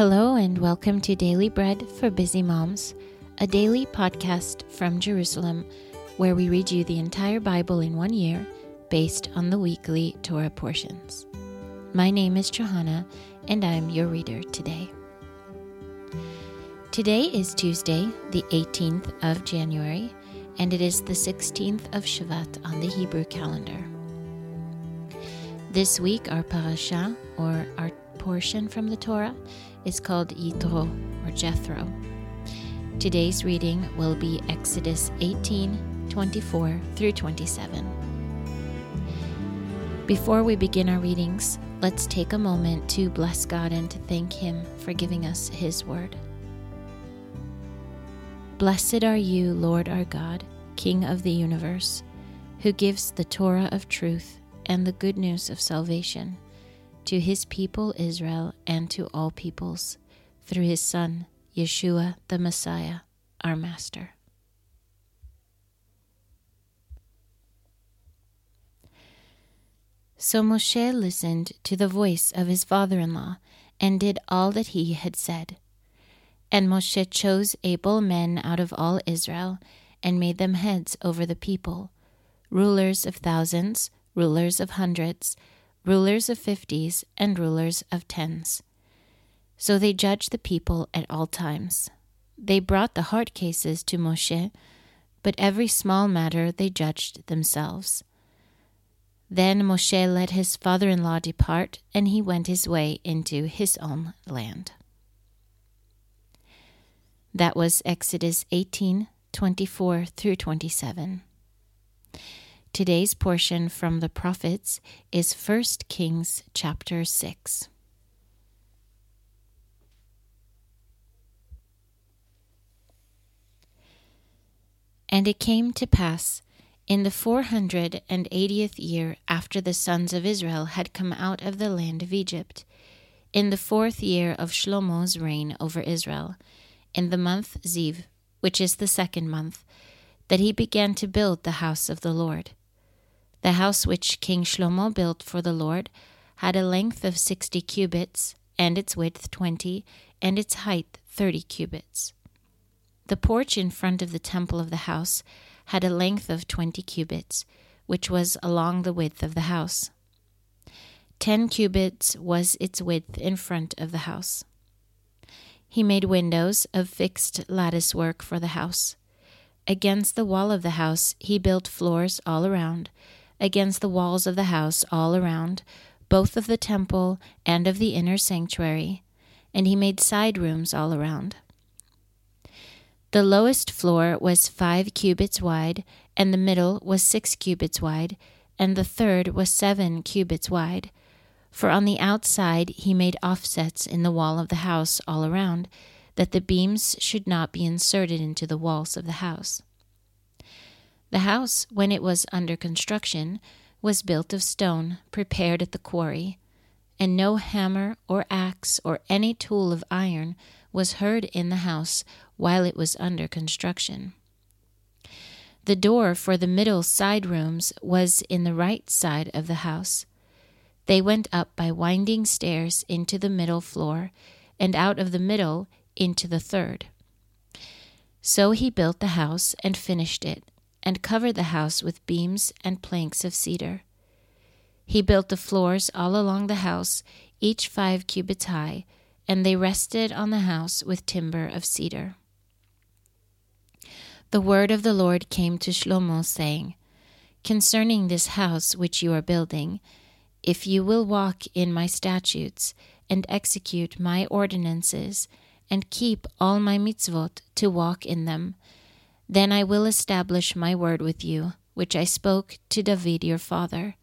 Hello, and welcome to Daily Bread for Busy Moms, a daily podcast from Jerusalem where we read you the entire Bible in one year based on the weekly Torah portions. My name is Johanna, and I'm your reader today. Today is Tuesday, the 18th of January, and it is the 16th of Shevat on the Hebrew calendar. This week, our parasha, or our portion from the Torah, is called Yitro, or Jethro. Today's reading will be Exodus 18 24 through 27. Before we begin our readings, let's take a moment to bless God and to thank Him for giving us His word. Blessed are you, Lord our God, King of the universe, who gives the Torah of truth and the good news of salvation to his people Israel and to all peoples through his Son, Yeshua the Messiah, our Master. So Moshe listened to the voice of his father in law and did all that he had said. And Moshe chose able men out of all Israel and made them heads over the people, rulers of thousands rulers of hundreds, rulers of fifties, and rulers of tens. So they judged the people at all times. They brought the hard cases to Moshe, but every small matter they judged themselves. Then Moshe let his father in law depart, and he went his way into his own land. That was Exodus 18 24 through 27. Today's portion from the prophets is 1 Kings chapter 6. And it came to pass in the four hundred and eightieth year after the sons of Israel had come out of the land of Egypt, in the fourth year of Shlomo's reign over Israel, in the month Ziv, which is the second month, that he began to build the house of the Lord. The house which King Shlomo built for the Lord had a length of sixty cubits, and its width twenty, and its height thirty cubits. The porch in front of the temple of the house had a length of twenty cubits, which was along the width of the house. Ten cubits was its width in front of the house. He made windows of fixed lattice work for the house. Against the wall of the house he built floors all around, against the walls of the house all around, both of the temple and of the inner sanctuary, and he made side rooms all around. The lowest floor was five cubits wide, and the middle was six cubits wide, and the third was seven cubits wide. For on the outside he made offsets in the wall of the house all around, that the beams should not be inserted into the walls of the house. The house, when it was under construction, was built of stone prepared at the quarry, and no hammer or axe or any tool of iron was heard in the house while it was under construction. The door for the middle side rooms was in the right side of the house. They went up by winding stairs into the middle floor, and out of the middle into the third. So he built the house and finished it and covered the house with beams and planks of cedar. He built the floors all along the house, each five cubits high, and they rested on the house with timber of cedar. The word of the Lord came to Shlomo, saying, Concerning this house which you are building, if you will walk in my statutes, and execute my ordinances, and keep all my mitzvot to walk in them, then I will establish my word with you, which I spoke to David your father.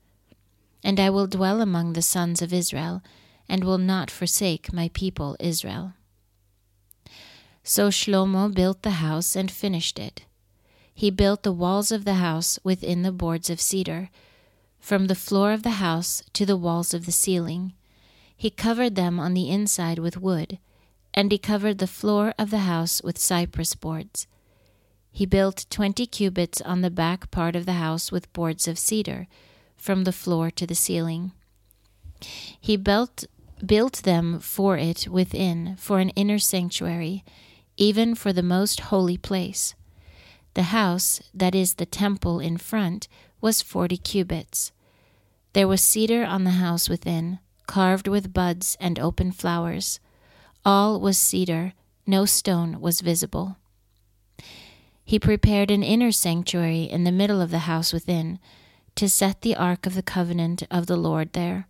And I will dwell among the sons of Israel, and will not forsake my people Israel. So Shlomo built the house and finished it. He built the walls of the house within the boards of cedar, from the floor of the house to the walls of the ceiling. He covered them on the inside with wood, and he covered the floor of the house with cypress boards. He built twenty cubits on the back part of the house with boards of cedar, from the floor to the ceiling. He built built them for it within, for an inner sanctuary, even for the most holy place. The house, that is the temple in front, was forty cubits. There was cedar on the house within, carved with buds and open flowers. All was cedar, no stone was visible. He prepared an inner sanctuary in the middle of the house within, to set the ark of the covenant of the Lord there.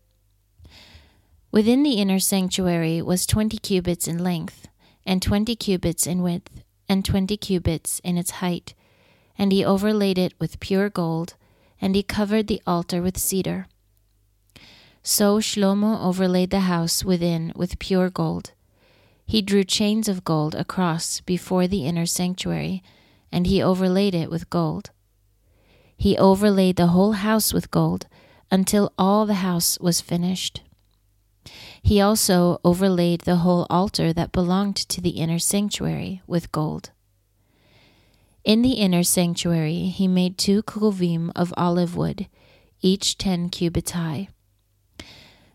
Within the inner sanctuary was twenty cubits in length, and twenty cubits in width, and twenty cubits in its height. And he overlaid it with pure gold, and he covered the altar with cedar. So Shlomo overlaid the house within with pure gold. He drew chains of gold across before the inner sanctuary, and he overlaid it with gold. He overlaid the whole house with gold until all the house was finished. He also overlaid the whole altar that belonged to the inner sanctuary with gold. In the inner sanctuary he made two keruvim of olive wood, each ten cubits high.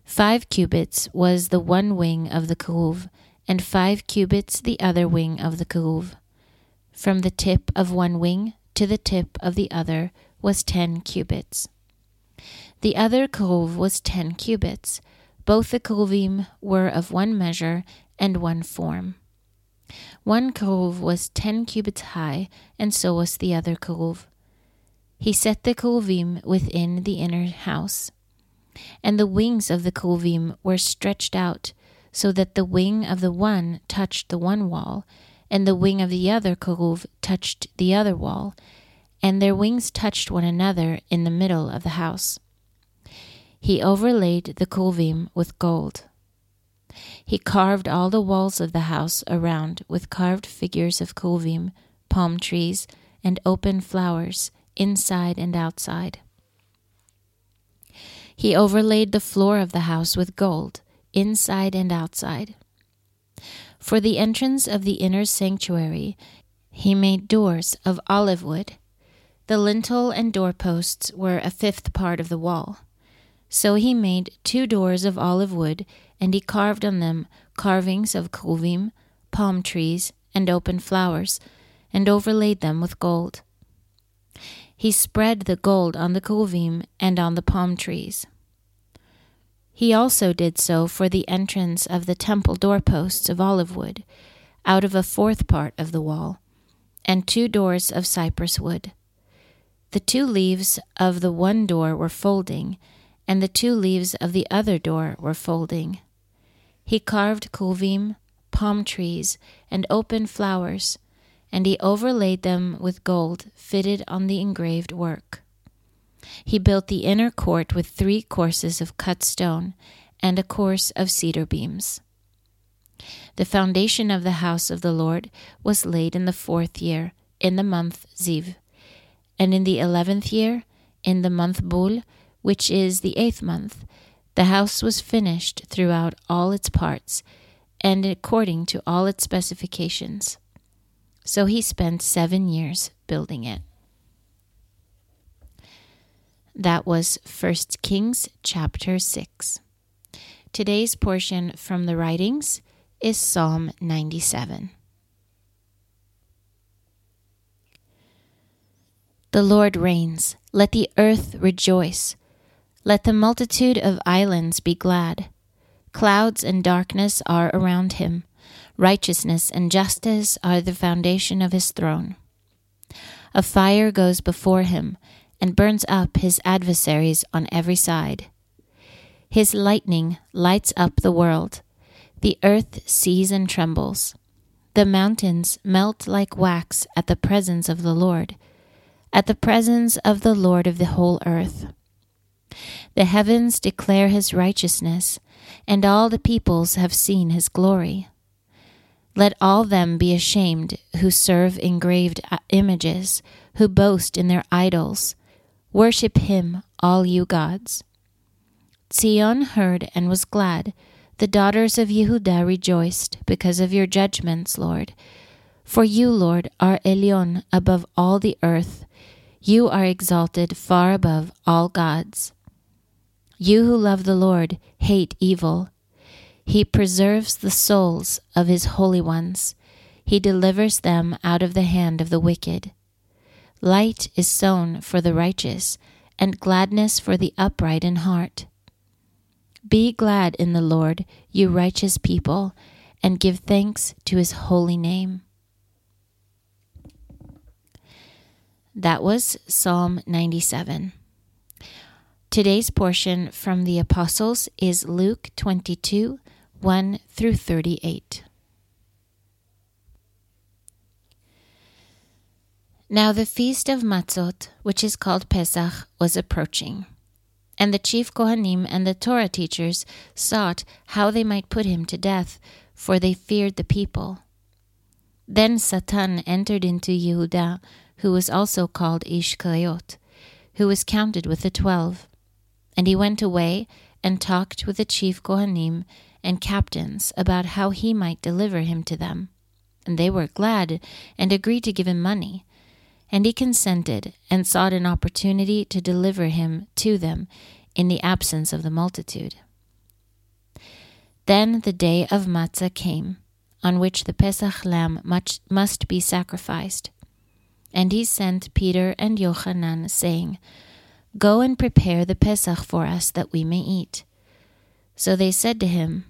Five cubits was the one wing of the keruv, and five cubits the other wing of the keruv. From the tip of one wing to the tip of the other was ten cubits. The other keruv was ten cubits. Both the keruvim were of one measure and one form. One keruv was ten cubits high, and so was the other keruv. He set the keruvim within the inner house. And the wings of the keruvim were stretched out, so that the wing of the one touched the one wall, and the wing of the other keruv touched the other wall, and their wings touched one another in the middle of the house. He overlaid the keruvim with gold. He carved all the walls of the house around with carved figures of keruvim, palm trees, and open flowers, inside and outside. He overlaid the floor of the house with gold, inside and outside. For the entrance of the inner sanctuary, he made doors of olive wood the lintel and doorposts were a fifth part of the wall. So he made two doors of olive wood, and he carved on them carvings of keruvim, palm trees, and open flowers, and overlaid them with gold. He spread the gold on the keruvim and on the palm trees. He also did so for the entrance of the temple doorposts of olive wood, out of a fourth part of the wall, and two doors of cypress wood. The two leaves of the one door were folding, and the two leaves of the other door were folding. He carved keruvim, palm trees, and open flowers, and he overlaid them with gold fitted on the engraved work. He built the inner court with three courses of cut stone and a course of cedar beams. The foundation of the house of the Lord was laid in the fourth year, in the month Ziv. And in the eleventh year, in the month Bul, which is the eighth month, the house was finished throughout all its parts, and according to all its specifications. So he spent seven years building it. That was 1 Kings chapter 6. Today's portion from the writings is Psalm 97. The Lord reigns. Let the earth rejoice. Let the multitude of islands be glad. Clouds and darkness are around him. Righteousness and justice are the foundation of his throne. A fire goes before him and burns up his adversaries on every side. His lightning lights up the world. The earth sees and trembles. The mountains melt like wax at the presence of the Lord at the presence of the Lord of the whole earth. The heavens declare his righteousness, and all the peoples have seen his glory. Let all them be ashamed who serve engraved images, who boast in their idols. Worship him, all you gods. Zion heard and was glad. The daughters of Yehudah rejoiced because of your judgments, Lord. For you, Lord, are Elyon above all the earth. You are exalted far above all gods. You who love the Lord hate evil. He preserves the souls of his holy ones. He delivers them out of the hand of the wicked. Light is sown for the righteous, and gladness for the upright in heart. Be glad in the Lord, you righteous people, and give thanks to his holy name. That was Psalm 97. Today's portion from the Apostles is Luke 22 1 through 38. Now the feast of Matzot, which is called Pesach, was approaching. And the chief Kohanim and the Torah teachers sought how they might put him to death, for they feared the people. Then Satan entered into Yehuda, who was also called Ishkariot, who was counted with the twelve. And he went away and talked with the chief Kohanim and captains about how he might deliver him to them. And they were glad and agreed to give him money. And he consented and sought an opportunity to deliver him to them in the absence of the multitude. Then the day of Matzah came, on which the Pesach lamb must be sacrificed. And he sent Peter and Yochanan, saying, Go and prepare the Pesach for us that we may eat. So they said to him,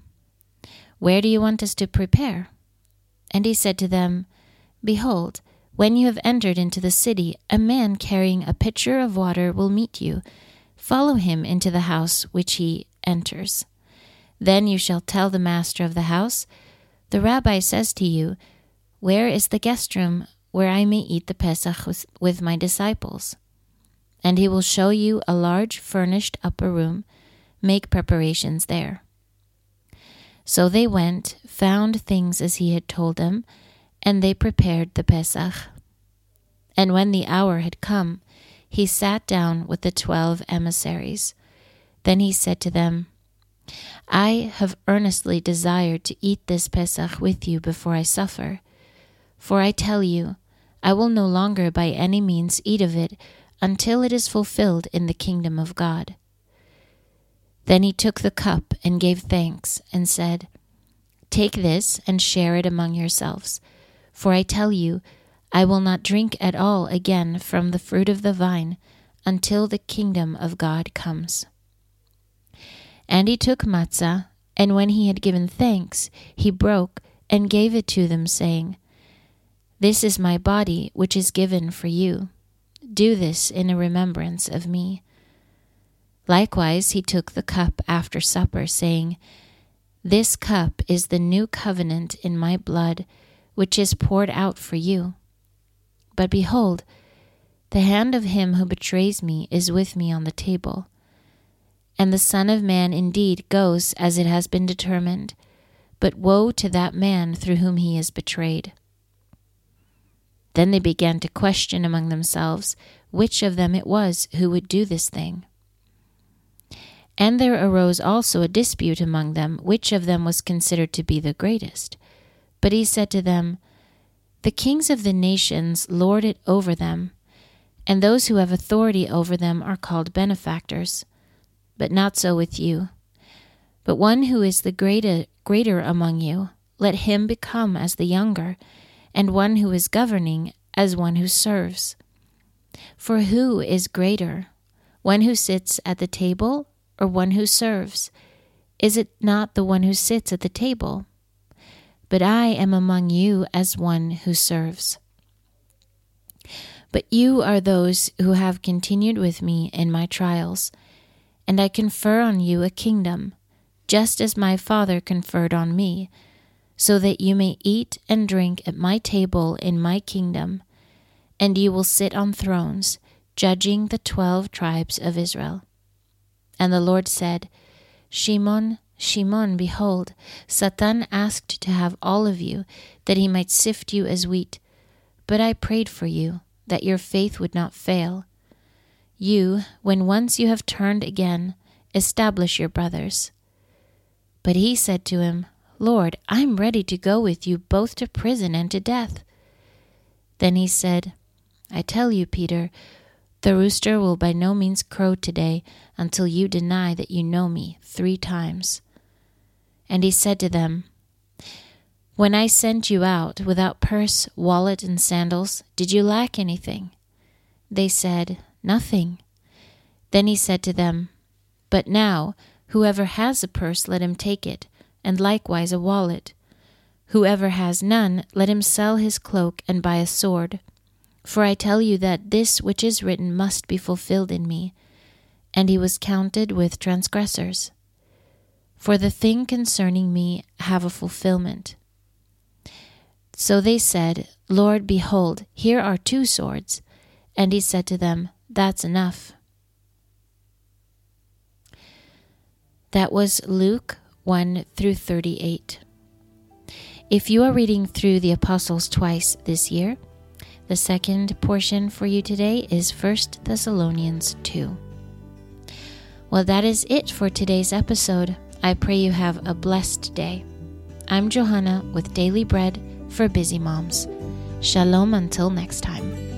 Where do you want us to prepare? And he said to them, Behold, when you have entered into the city, a man carrying a pitcher of water will meet you. Follow him into the house which he enters. Then you shall tell the master of the house, The rabbi says to you, Where is the guest room where I may eat the Pesach with my disciples? And he will show you a large furnished upper room. Make preparations there. So they went, found things as he had told them, and they prepared the Pesach. And when the hour had come, he sat down with the twelve emissaries. Then he said to them, I have earnestly desired to eat this Pesach with you before I suffer. For I tell you, I will no longer by any means eat of it until it is fulfilled in the kingdom of God. Then he took the cup and gave thanks, and said, Take this and share it among yourselves. For I tell you, I will not drink at all again from the fruit of the vine until the kingdom of God comes. And he took matzah, and when he had given thanks, he broke and gave it to them, saying, This is my body, which is given for you. Do this in a remembrance of me. Likewise, he took the cup after supper, saying, This cup is the new covenant in my blood, which is poured out for you. But behold, the hand of him who betrays me is with me on the table. And the Son of Man indeed goes as it has been determined, but woe to that man through whom he is betrayed. Then they began to question among themselves which of them it was who would do this thing. And there arose also a dispute among them which of them was considered to be the greatest. But he said to them, The kings of the nations lord it over them, and those who have authority over them are called benefactors. But not so with you. But one who is the greater, greater among you, let him become as the younger and one who is governing as one who serves. For who is greater, one who sits at the table or one who serves? Is it not the one who sits at the table? But I am among you as one who serves. But you are those who have continued with me in my trials, and I confer on you a kingdom, just as my Father conferred on me so that you may eat and drink at my table in my kingdom, and you will sit on thrones, judging the twelve tribes of Israel. And the Lord said, Shimon, Shimon, behold, Satan asked to have all of you, that he might sift you as wheat. But I prayed for you, that your faith would not fail. You, when once you have turned again, establish your brothers. But he said to him, Lord, I'm ready to go with you both to prison and to death. Then he said, I tell you, Peter, the rooster will by no means crow today until you deny that you know me three times. And he said to them, When I sent you out without purse, wallet, and sandals, did you lack anything? They said, Nothing. Then he said to them, But now, whoever has a purse, let him take it, and likewise a wallet. Whoever has none, let him sell his cloak and buy a sword. For I tell you that this which is written must be fulfilled in me. And he was counted with transgressors. For the thing concerning me have a fulfillment. So they said, Lord, behold, here are two swords. And he said to them, That's enough. That was Luke 1 through 38. If you are reading through the Apostles twice this year, the second portion for you today is 1 Thessalonians 2. Well, that is it for today's episode. I pray you have a blessed day. I'm Johanna with Daily Bread for Busy Moms. Shalom until next time.